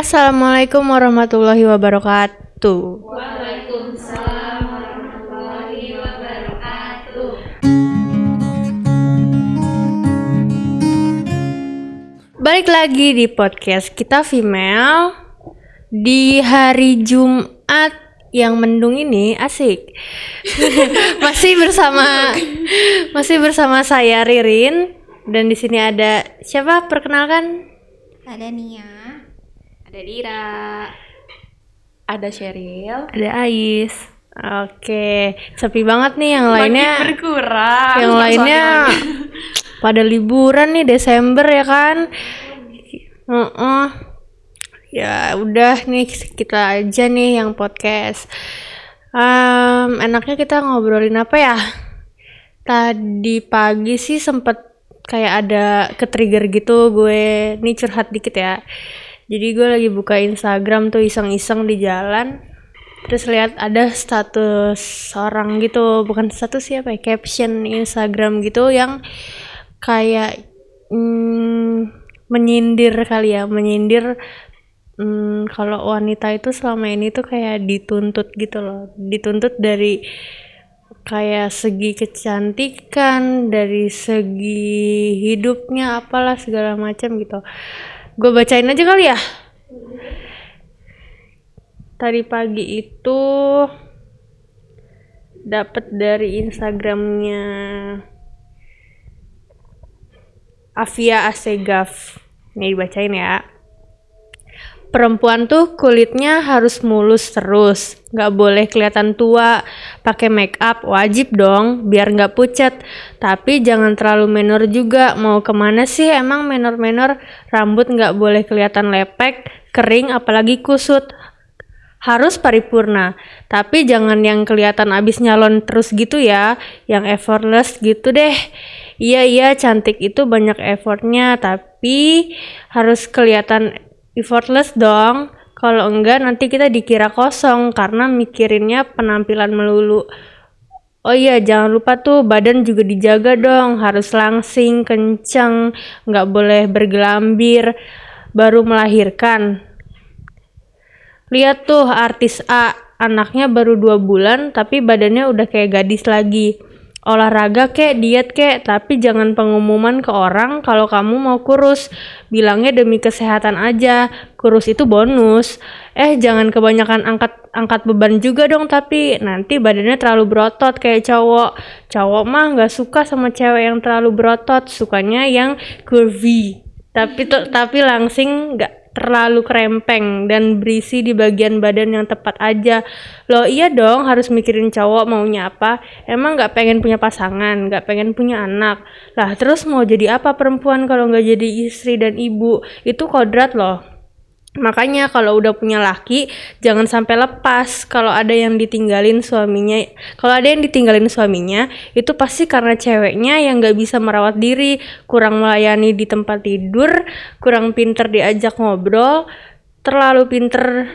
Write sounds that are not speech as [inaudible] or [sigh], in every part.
Assalamualaikum warahmatullahi wabarakatuh. Balik lagi di podcast kita female di hari Jumat yang mendung ini asik. [laughs] masih bersama masih bersama saya Ririn dan di sini ada siapa perkenalkan? Ada Nia. Ada Dira. Ada Sheryl. Ada Ais. Oke, sepi banget nih yang lainnya. berkurang. yang lainnya pada liburan nih Desember ya kan Heeh. ya udah nih kita aja nih yang podcast Em, enaknya kita ngobrolin apa ya tadi pagi sih sempet kayak ada ke trigger gitu gue nih curhat dikit ya jadi gue lagi buka Instagram tuh iseng-iseng di jalan terus lihat ada status orang gitu bukan status siapa ya caption Instagram gitu yang kayak mm, menyindir kali ya menyindir mm, kalau wanita itu selama ini tuh kayak dituntut gitu loh. Dituntut dari kayak segi kecantikan dari segi hidupnya apalah segala macam gitu gue bacain aja kali ya. Tadi pagi itu dapat dari Instagramnya Avia Asegaf. Nih dibacain ya perempuan tuh kulitnya harus mulus terus. Nggak boleh kelihatan tua. Pakai make up wajib dong biar nggak pucat tapi jangan terlalu menor juga. Mau ke mana sih? Emang menor-menor. Rambut nggak boleh kelihatan lepek kering apalagi kusut. Harus paripurna. Tapi jangan yang kelihatan abis nyalon terus gitu ya. Yang effortless gitu deh. Iya iya cantik itu banyak effortnya. Tapi harus kelihatan effortless dong kalau enggak nanti kita dikira kosong karena mikirinnya penampilan melulu Oh iya, jangan lupa tuh badan juga dijaga dong, harus langsing, kenceng, nggak boleh bergelambir, baru melahirkan. Lihat tuh artis A, anaknya baru dua bulan tapi badannya udah kayak gadis lagi. Olahraga kek, diet kek, tapi jangan pengumuman ke orang kalau kamu mau kurus. Bilangnya demi kesehatan aja, kurus itu bonus. Eh, jangan kebanyakan angkat angkat beban juga dong tapi nanti badannya terlalu berotot kayak cowok. Cowok mah nggak suka sama cewek yang terlalu berotot, sukanya yang curvy. Tapi tapi langsing nggak terlalu krempeng dan berisi di bagian badan yang tepat aja. Loh iya dong harus mikirin cowok maunya apa. Emang nggak pengen punya pasangan, nggak pengen punya anak. Lah terus mau jadi apa perempuan kalau nggak jadi istri dan ibu? Itu kodrat loh. Makanya kalau udah punya laki jangan sampai lepas. Kalau ada yang ditinggalin suaminya. Kalau ada yang ditinggalin suaminya itu pasti karena ceweknya yang nggak bisa merawat diri, kurang melayani di tempat tidur, kurang pinter diajak ngobrol, terlalu pinter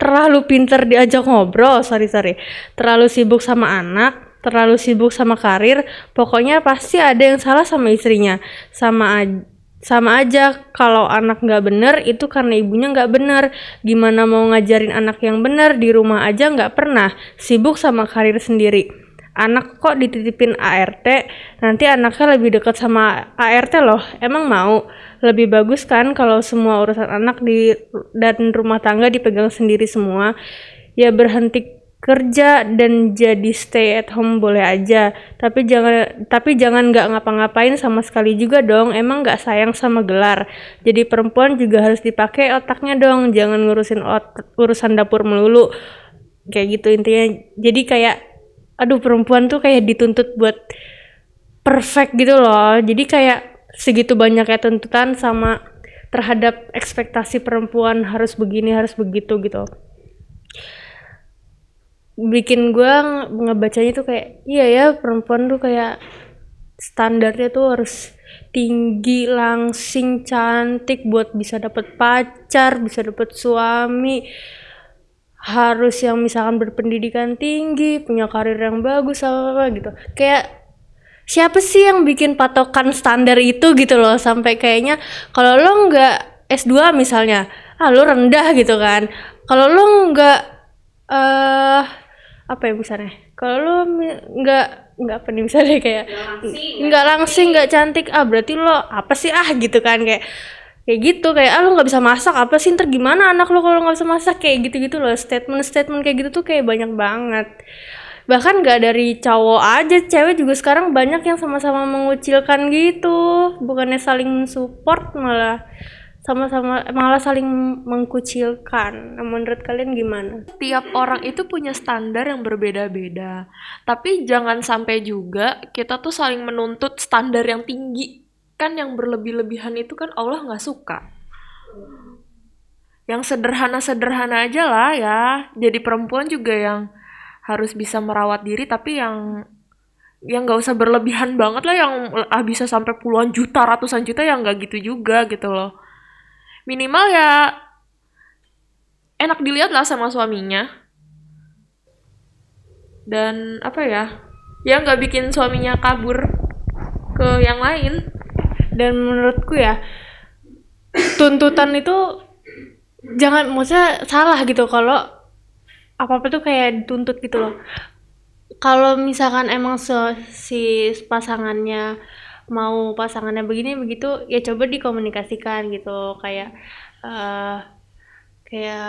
terlalu pinter diajak ngobrol, sorry sorry, terlalu sibuk sama anak, terlalu sibuk sama karir, pokoknya pasti ada yang salah sama istrinya, sama aja sama aja kalau anak nggak bener itu karena ibunya nggak bener. Gimana mau ngajarin anak yang bener? Di rumah aja nggak pernah. Sibuk sama karir sendiri. Anak kok dititipin ART nanti anaknya lebih dekat sama ART loh. Emang mau? Lebih bagus kan kalau semua urusan anak di dan rumah tangga dipegang sendiri semua. Ya berhenti kerja dan jadi stay at home boleh aja. Tapi jangan tapi jangan nggak ngapa-ngapain sama sekali juga dong. Emang nggak sayang sama gelar. Jadi perempuan juga harus dipakai otaknya dong. Jangan ngurusin ot urusan dapur melulu. Kayak gitu intinya. Jadi kayak aduh perempuan tuh kayak dituntut buat perfect gitu loh. Jadi kayak segitu banyaknya tuntutan sama terhadap ekspektasi perempuan harus begini harus begitu gitu bikin gua ngebacanya tuh kayak iya ya perempuan tuh kayak standarnya tuh harus tinggi langsing cantik buat bisa dapet pacar bisa dapet suami. Harus yang misalkan berpendidikan tinggi punya karir yang bagus apa apa gitu. Kayak siapa sih yang bikin patokan standar itu gitu loh. Sampai kayaknya kalau lo nggak S2 misalnya ah lu rendah gitu kan. Kalau lu nggak eh apa ya misalnya kalau lu nggak nggak apa nih misalnya [laughs] kayak nggak langsing nggak cantik. ah berarti lo apa sih ah gitu kan kayak kayak gitu kayak ah lu nggak bisa masak apa sih ntar gimana anak lo kalau nggak bisa masak kayak gitu gitu loh. Statement statement kayak gitu tuh kayak banyak banget. Bahkan nggak dari cowok aja cewek juga sekarang banyak yang sama-sama mengucilkan gitu. Bukannya saling mensupport malah sama-sama malah saling mengkucilkan nah, menurut kalian gimana Tiap orang itu punya standar yang berbeda-beda. Tapi jangan sampai juga kita tuh saling menuntut standar yang tinggi. Kan yang berlebih-lebihan itu kan Allah nggak suka. Yang sederhana-sederhana aja lah ya. Jadi perempuan juga yang harus bisa merawat diri tapi yang yang nggak usah berlebihan banget lah yang ah, bisa sampai puluhan juta ratusan juta yang nggak gitu juga gitu loh minimal ya enak dilihat lah sama suaminya. Dan apa ya ya nggak bikin suaminya kabur ke yang lain. Dan menurutku ya tuntutan itu jangan maksudnya salah gitu. Kalau apa apa tuh kayak dituntut gitu loh. Kalau misalkan emang se- si pasangannya mau pasangannya begini begitu ya coba dikomunikasikan gitu. Kayak eh kayak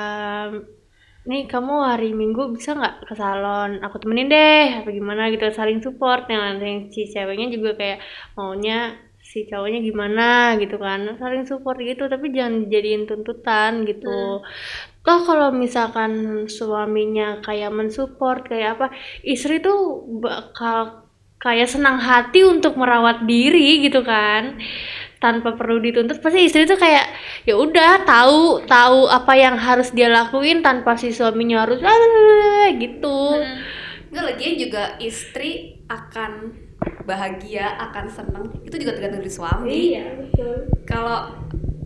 nih kamu hari minggu bisa nggak ke salon? Aku temenin deh. Apa gimana gitu saling support. Yang yang si ceweknya juga kayak maunya si cowoknya gimana gitu kan. Saling support gitu tapi jangan jadiin tuntutan gitu. Toh kalau misalkan suaminya kayak mensupport kayak apa istri tuh bakal kayak senang hati untuk merawat diri gitu kan. Tanpa perlu dituntut pasti istri tuh kayak ya udah tahu tahu apa yang harus dia lakuin tanpa si suaminya harus [laughs] gitu. Enggak lagian juga istri akan bahagia, akan seneng itu juga tergantung dari suami. betul. Kalau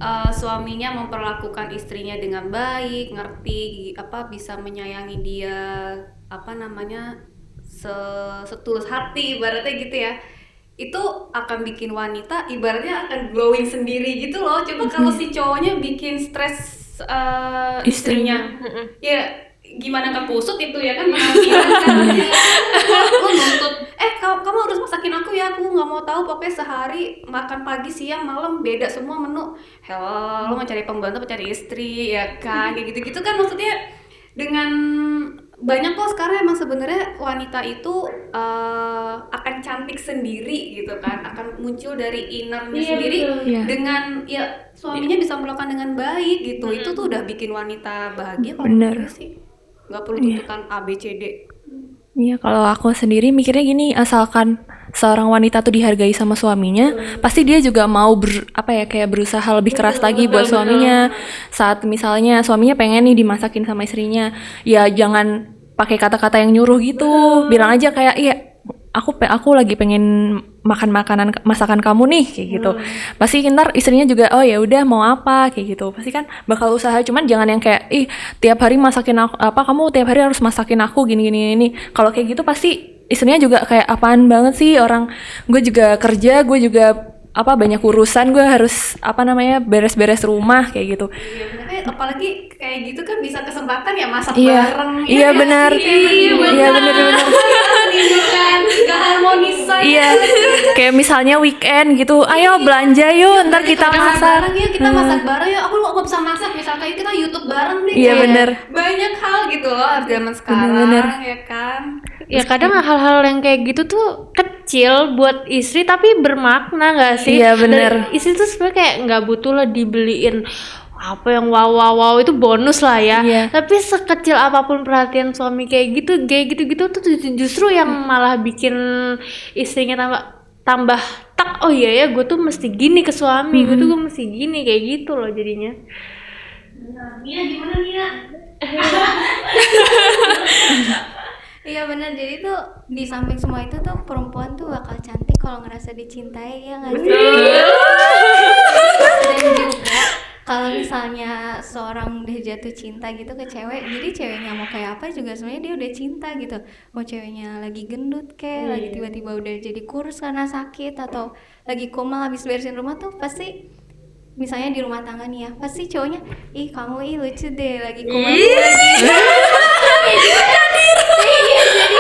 uh, suaminya memperlakukan istrinya dengan baik, ngerti apa bisa menyayangi dia apa namanya se- setulus hati ibaratnya gitu ya. Itu akan bikin wanita ibaratnya akan glowing sendiri gitu loh. Coba kalau si cowoknya bikin stres uh, istrinya ya gimana kusut itu ya kan kan. [laughs] Lu nuntut eh kamu, kamu harus masakin aku ya aku nggak mau tahu pokoknya sehari makan pagi siang malam beda semua menu. Hello lu mau cari pembantu mau cari istri ya kan? Kayak gitu gitu kan maksudnya dengan banyak kok sekarang emang sebenarnya wanita itu eh, akan cantik sendiri gitu kan akan muncul dari innernya Iya, sendiri betul. Iya. dengan ya suaminya bisa melakukan dengan baik gitu. Itu tuh udah bikin wanita bahagia Bener. gue sih. Nggak perlu tuntutan A B C D. Iya, kalau aku sendiri mikirnya gini, asalkan seorang wanita tuh dihargai sama suaminya, pasti dia juga mau ber, apa ya kayak berusaha lebih keras lagi buat suaminya. Saat misalnya suaminya pengen nih dimasakin sama istrinya, ya jangan pakai kata-kata yang nyuruh gitu. Bilang aja kayak, "Iya, aku aku lagi pengen makan makanan masakan kamu nih kayak gitu. Pasti ntar istrinya juga oh ya udah mau apa? kayak gitu. Pasti kan bakal usaha cuman jangan yang kayak ih tiap hari masakin aku apa kamu tiap hari harus masakin aku gini gini ini kalau kayak gitu pasti istrinya juga kayak apaan banget sih orang gue juga kerja gue juga apa banyak urusan gue harus apa namanya beres-beres rumah kayak gitu Iya bener apalagi kayak gitu kan bisa kesempatan ya masak Iya. bareng ya Iya, nggak benar. sih? Iya, bener, bener. Menimbulkan [laughs] keharmonisan iya kayak misalnya weekend gitu ayo belanja yuk ntar kita masak masak bareng ya kita masak bareng ya aku nggak bisa masak misalkan kita YouTube bareng nih Iya, bener. banyak hal gitu loh zaman sekarang Bener-bener. ya kan ya kadang hal-hal yang kayak gitu tuh kecil buat istri tapi bermakna nggak sih? Iya, bener. Dan istri tuh sebenarnya kayak nggak butuh lah dibeliin apa yang wow wow wow itu bonus lah ya. Iya. tapi sekecil apa pun perhatian suami kayak gitu kayak gitu gitu tuh justru yang malah bikin istrinya tambah tambah tak oh iya ya gue tuh mesti gini ke suami gue tuh gue mesti gini kayak gitu loh jadinya [laughs] Iya benar jadi tuh di samping semua itu tuh perempuan tuh bakal cantik kalau ngerasa dicintai ya nggak sih? Dan juga kalau misalnya seorang udah jatuh cinta gitu ke cewek, jadi ceweknya mau kayak apa juga sebenarnya dia udah cinta gitu. Mau ceweknya lagi gendut kayak, lagi tiba-tiba udah jadi kurus karena sakit atau lagi koma habis beresin rumah tuh pasti misalnya di rumah tangga nih ya pasti cowoknya ih kamu ih lucu deh lagi kumat lagi [laughs] Iya, jadi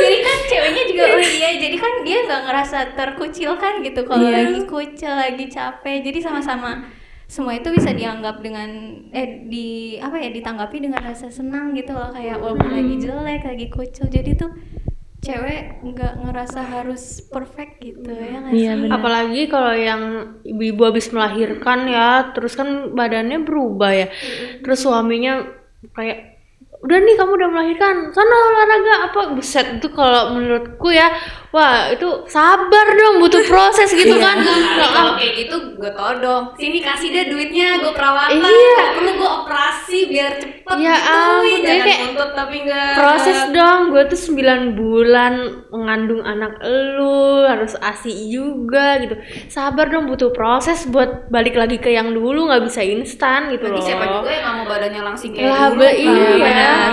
jadi kan ceweknya juga oh iya jadi kan dia nggak ngerasa terkucilkan gitu kalau lagi kucil lagi capek. Jadi sama-sama semua itu bisa dianggap dengan eh di apa ya ditanggapi dengan rasa senang gitu loh. Kayak walaupun lagi jelek lagi kucil jadi tuh cewek nggak ngerasa harus perfect gitu ya nggak Iya. Apalagi kalau yang ibu-ibu habis melahirkan ya, terus kan badannya berubah ya. Terus suaminya kayak udah nih kamu udah melahirkan, sana olahraga. Apa buset itu kalau menurutku ya, wah itu sabar dong, butuh proses gitu Iya. kan. Nah, kalau kayak gitu gue todong sini kasih deh duitnya gue perawatan Iya. Perlu gue operasi biar cepet Ya gitu jadi jangan kayak nuntut tapi enggak proses dong gue tuh 9 bulan mengandung anak elu harus asi juga gitu sabar dong butuh proses buat balik lagi ke yang dulu nggak bisa instan gitu Berarti loh siapa juga yang nggak mau badannya langsing kayak Lah, dulu kan? iya. benar.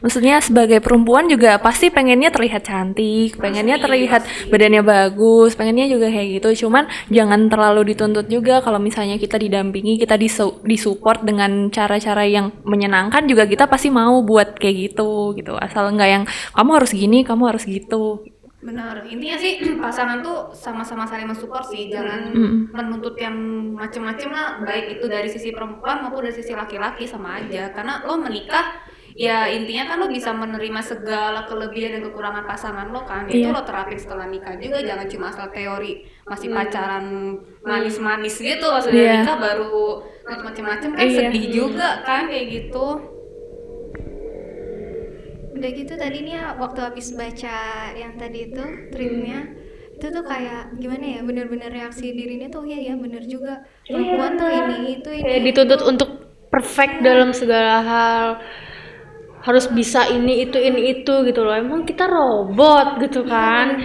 Maksudnya sebagai perempuan juga pasti pengennya terlihat cantik, pengennya Pasti, terlihat pasti. badannya bagus, pengennya juga kayak gitu. Cuman jangan terlalu dituntut juga kalau misalnya kita didampingi, kita disu- disupport dengan cara-cara yang menyenangkan juga kita pasti mau buat kayak gitu gitu. Asal nggak yang kamu harus gini, kamu harus gitu. Benar, intinya sih pasangan tuh sama-sama saling mensupport sih, jangan Mm. menuntut yang macem-macem lah, baik itu dari sisi perempuan maupun dari sisi laki-laki sama aja. Karena lo menikah, ya intinya kan lo bisa menerima segala kelebihan dan kekurangan pasangan lo kan. Itu Iya. lo terapin setelah nikah juga, jangan cuma asal teori masih pacaran manis-manis gitu, pas udah Iya. nikah baru macem-macem kan Iya. sedih juga kan kayak gitu. udah gitu tadi nih ya, waktu habis baca yang tadi itu tweetnya itu tuh kayak gimana ya bener-bener reaksi dirinya tuh ya ya bener juga perempuan tuh ini itu ini kayak dituntut untuk perfect dalam segala hal harus bisa ini itu ini itu gitu loh. Emang kita robot gitu kan?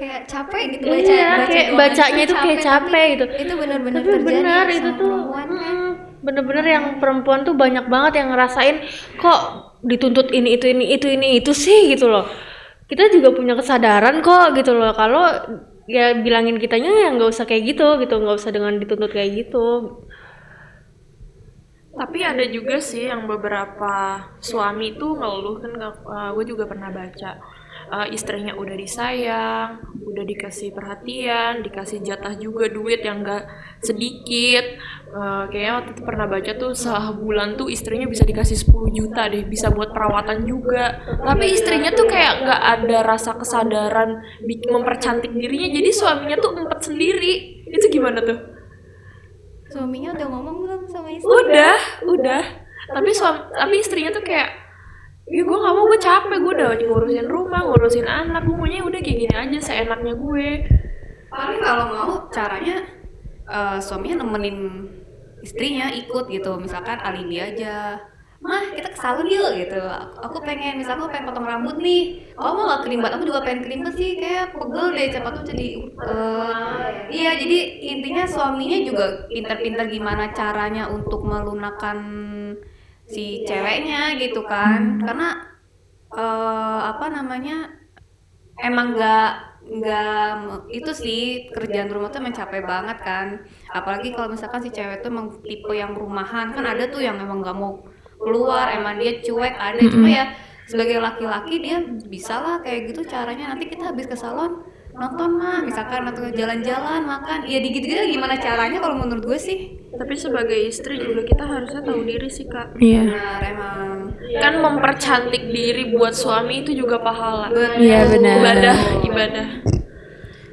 kayak capek gitu Iya, baca baca kayak bacanya itu kayak capek gitu. itu bener-bener tapi terjadi benar sama itu tuh mm, bener-bener yang perempuan tuh banyak banget yang ngerasain kok dituntut ini itu ini itu ini itu sih? gitu loh. Kita juga punya kesadaran kok gitu loh. Kalau ya bilangin kitanya ya nggak usah kayak gitu gitu nggak usah dengan dituntut kayak gitu Tapi ada juga sih yang beberapa suami tuh ngeluh kan gue juga pernah baca Eh, istrinya udah disayang, udah dikasih perhatian, dikasih jatah juga duit yang gak sedikit. Eh, kayaknya waktu itu pernah baca tuh sebulan tuh istrinya bisa dikasih 10 juta deh, bisa buat perawatan juga. Tapi istrinya tuh kayak nggak ada rasa kesadaran mempercantik dirinya, jadi suaminya tuh empat sendiri. Itu gimana tuh? Suaminya udah ngomong belum sama istri? Udah udah. Tapi suami tapi istrinya tuh kayak ya gue gak mau gue capek gue udah ngurusin rumah ngurusin anak gue maunya udah kayak gini aja seenaknya gue. Paling kalau mau caranya eh, suaminya nemenin istrinya ikut gitu. Misalkan alibi aja mah kita ke salon yuk gitu. Aku, pengen misalnya aku pengen potong rambut nih. Oh mau gak kerimbat? Aku juga pengen kerimbat sih kayak pegel deh cepat tuh jadi eh, iya jadi intinya suaminya juga pintar-pintar gimana caranya untuk melunakkan si ceweknya gitu kan. Karena eh, apa namanya emang nggak nggak itu sih kerjaan rumah tuh emang capek banget kan. Apalagi kalau misalkan si cewek tuh emang tipe yang rumahan. Kan ada tuh yang emang nggak mau keluar emang dia cuek ada. Cuma ya sebagai laki-laki dia bisa lah kayak gitu caranya. Nanti kita habis ke salon nonton mah misalkan atau jalan-jalan makan. Ya digit gitu gimana caranya kalau menurut gue sih? Tapi sebagai istri juga kita harusnya tahu diri sih kak. Iya. benar emang. Kan mempercantik diri buat suami itu juga pahala. Iya benar. ibadah ibadah.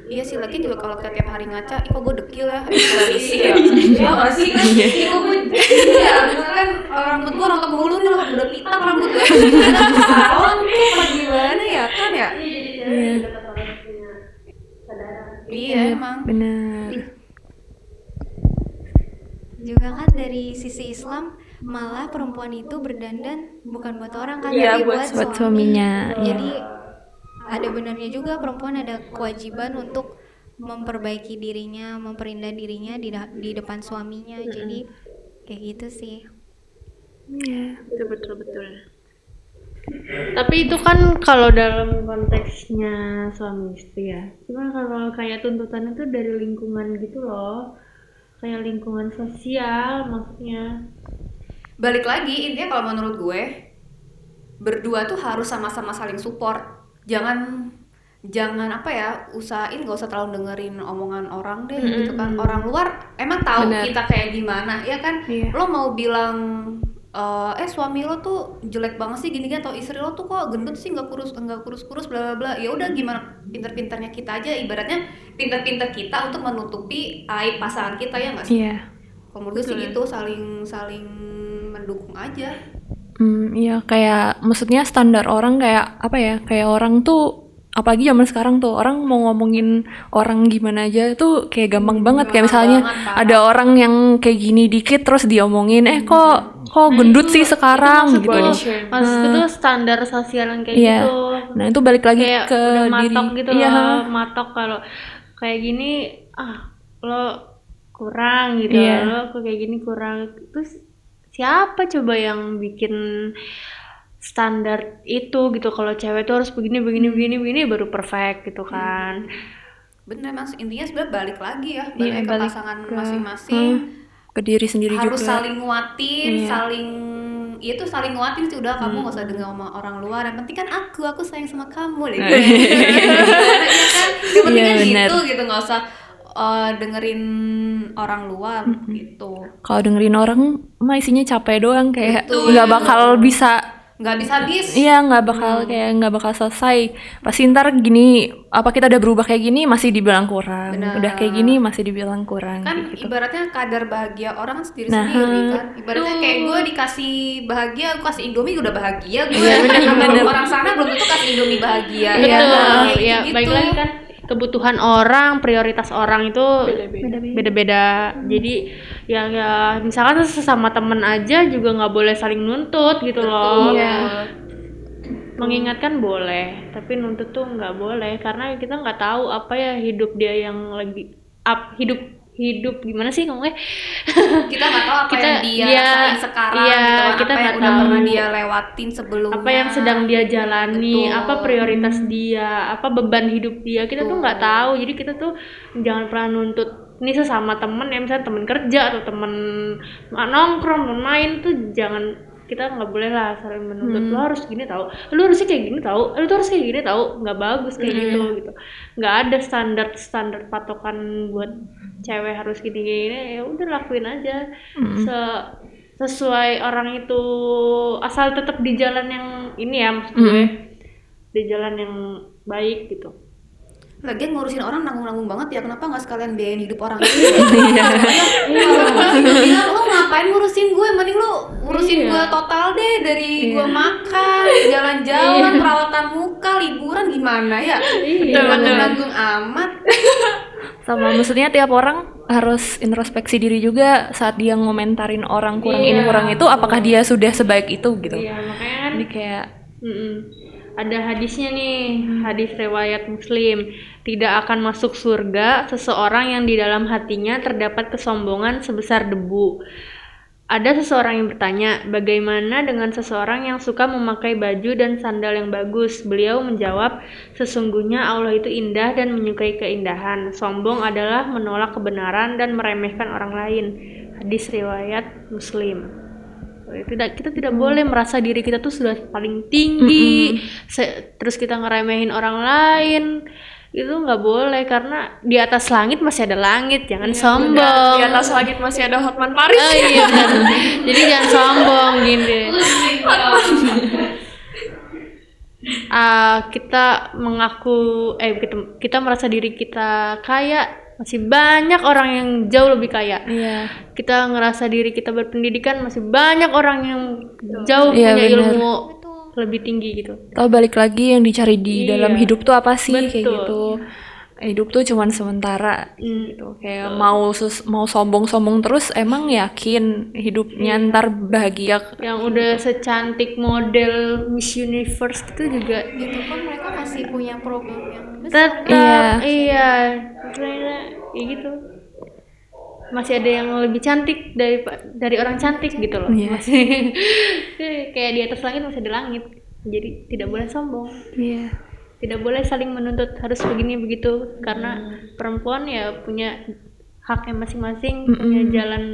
Iya sih lagi juga kalau kita tiap hari ngaca, ih kok gue dekil ya, habis isi ya. Iya gak sih? Kan? Ih kok gue, iya eh, rambut gue rontok mulu nih, loh, udah pitak rambut gue. Salon tuh apa gimana ya kan ya? Iya emang. Benar. juga kan dari sisi Islam malah perempuan itu berdandan bukan buat orang kan Iya, tapi buat- buat, suami. suaminya, iya. jadi ada benarnya juga perempuan ada kewajiban untuk memperbaiki dirinya memperindah dirinya di, di depan suaminya jadi kayak gitu sih Iya. betul betul betul Tapi itu kan kalau dalam konteksnya suami istri ya. Cuma kalau kayak tuntutan itu dari lingkungan gitu loh. Kayak lingkungan sosial maksudnya. balik lagi intinya kalau menurut gue berdua tuh harus sama-sama saling support jangan jangan apa ya usahain gak usah terlalu dengerin omongan orang deh gitu kan orang luar emang tahu Benar. kita kayak gimana ya kan Iya. lo mau bilang eh, eh suami lo tuh jelek banget sih gini gini atau istri lo tuh kok gendut sih nggak kurus nggak kurus kurus bla bla bla. Ya udah gimana pinter-pinternya kita aja. Ibaratnya pinter-pinter kita untuk menutupi aib pasangan kita ya nggak sih? Iya. kalau menurut sih gitu saling saling mendukung aja. Hmm, iya kayak maksudnya standar orang kayak apa ya? Kayak orang tuh apalagi zaman sekarang tuh orang mau ngomongin orang gimana aja tuh kayak gampang banget. Kayak misalnya banget, ada orang yang kayak gini dikit terus diomongin eh kok kok gendut sih sekarang gitu. Maksudku tuh standar sosial yang kayak Iya. gitu. Nah, itu balik lagi kayak ke udah diri. matok gitu Iya. loh, matok kalau kayak gini ah lo kurang gitu Iya. lo kok kayak gini kurang terus siapa coba yang bikin standar itu gitu kalau cewek tuh harus begini begini begini begini baru perfect gitu kan bener mas intinya sebenarnya balik lagi ya balik Iya, ke balik pasangan ke- masing-masing ke diri sendiri harus juga. saling nguatin Iya. saling ya itu saling nguatin sih udah kamu gak usah dengar sama orang luar yang penting kan aku aku sayang sama kamu deh ya [laughs] kan? Yang penting Iya, kan bener. gitu gitu nggak usah eh, dengerin orang luar gitu. Kalau dengerin orang mah isinya capek doang kayak nggak bakal bisa nggak bisa habis Iya nggak bakal kayak nggak bakal selesai. Pasti ntar gini apa kita udah berubah kayak gini masih dibilang kurang. Benar. Udah kayak gini masih dibilang kurang. kan gitu. ibaratnya kadar bahagia orang kan sendiri Nah, sendiri kan ibaratnya kayak gue dikasih bahagia aku kasih indomie udah bahagia gue Iya, bener, bener. orang sana belum tentu kasih indomie bahagia betul ya? Kayak ya gitu-gitu. baik lagi kan kebutuhan orang prioritas orang itu beda-beda. jadi ya ya misalkan sesama temen aja juga nggak boleh saling nuntut gitu loh. Iya. mengingatkan boleh tapi nuntut tuh nggak boleh. Karena kita nggak tahu apa ya hidup dia yang lagi up hidup hidup. Gimana sih ngomongnya? [laughs] Kita nggak tahu apa Kita- yang dia dia- rasain sekarang iya, gitu kita apa yang udah pernah dia lewatin sebelumnya. Apa yang sedang dia jalani Betul. apa prioritas dia apa beban hidup dia. Kita tuh nggak tahu. Jadi kita tuh jangan pernah nuntut ini sesama temen ya misalnya temen kerja atau temen nongkrong temen main tuh jangan kita nggak boleh lah saling menuntut lo harus gini tahu lo harusnya kayak gini tahu lo tuh harus kayak gini tahu nggak bagus kayak gitu gitu nggak ada standar standar patokan buat cewek harus gini gini ya udah lakuin aja Se- sesuai orang itu asal tetap di jalan yang ini ya maksud gue di jalan yang baik gitu lagian ngurusin orang nanggung-nanggung banget ya kenapa nggak sekalian biayain hidup orang itu ya Iya, lo ngapain ngurusin gue? Mending lo ngurusin gue total deh dari gue makan jalan-jalan perawatan muka liburan gimana ya? Nanggung-nanggung amat. Sama maksudnya tiap orang harus introspeksi diri juga saat dia ngomentarin orang kurang ini kurang itu apakah dia sudah sebaik itu gitu. iya makanya kan Jadi kayak mm-mm. ada hadisnya nih hadis riwayat muslim. Tidak akan masuk surga seseorang yang di dalam hatinya terdapat kesombongan sebesar debu Ada seseorang yang bertanya, bagaimana dengan seseorang yang suka memakai baju dan sandal yang bagus? Beliau menjawab, sesungguhnya Allah itu indah dan menyukai keindahan. Sombong adalah menolak kebenaran dan meremehkan orang lain. Hadis riwayat Muslim. Tidak, kita tidak boleh merasa diri kita tuh sudah paling tinggi, se- terus kita ngeremehin orang lain. Itu nggak boleh karena di atas langit masih ada langit, jangan sombong. Di atas langit masih ada Hotman Paris. Oh iya benar. Jadi jangan [laughs] sombong gini. Ah, kita mengaku eh kita, kita merasa diri kita kaya, masih banyak orang yang jauh lebih kaya. iya. Kita ngerasa diri kita berpendidikan, masih banyak orang yang jauh Iya, punya benar. ilmu lebih tinggi gitu. Tahu balik lagi yang dicari di Iya. dalam hidup tuh apa sih kayak Betul. gitu. Hidup tuh cuman sementara Hmm. gitu. Kayak mau sus- mau sombong-sombong terus emang yakin hidupnya Iya. ntar bahagia Yang udah secantik model Miss Universe itu juga gitu kan mereka masih punya problem yang besar tetap iya Sebenarnya kayak gitu masih ada yang lebih cantik dari dari orang cantik gitu loh Iya. masih [laughs] kayak di atas langit masih ada langit jadi tidak boleh sombong Iya. tidak boleh saling menuntut harus begini begitu karena perempuan ya punya haknya masing-masing punya jalan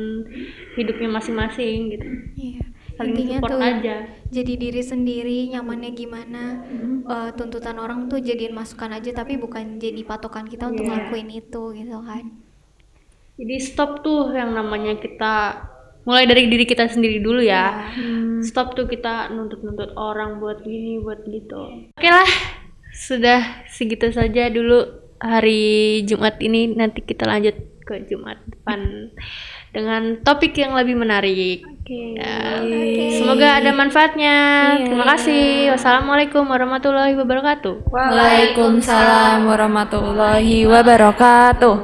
hidupnya masing-masing gitu Iya. saling Intinya support tuh aja jadi diri sendiri, nyamannya gimana. Eh, tuntutan orang tuh jadiin masukan aja tapi bukan jadi patokan kita untuk Iya. ngelakuin itu gitu kan. Jadi stop tuh yang namanya kita mulai dari diri kita sendiri dulu ya. Stop tuh kita nuntut-nuntut orang buat gini buat gitu. Oke lah sudah segitu saja dulu hari Jumat ini. Nanti kita lanjut ke Jumat depan dengan topik yang lebih menarik. Ya, semoga ada manfaatnya. Terima kasih. Wassalamualaikum warahmatullahi wabarakatuh. Waalaikumsalam warahmatullahi wabarakatuh.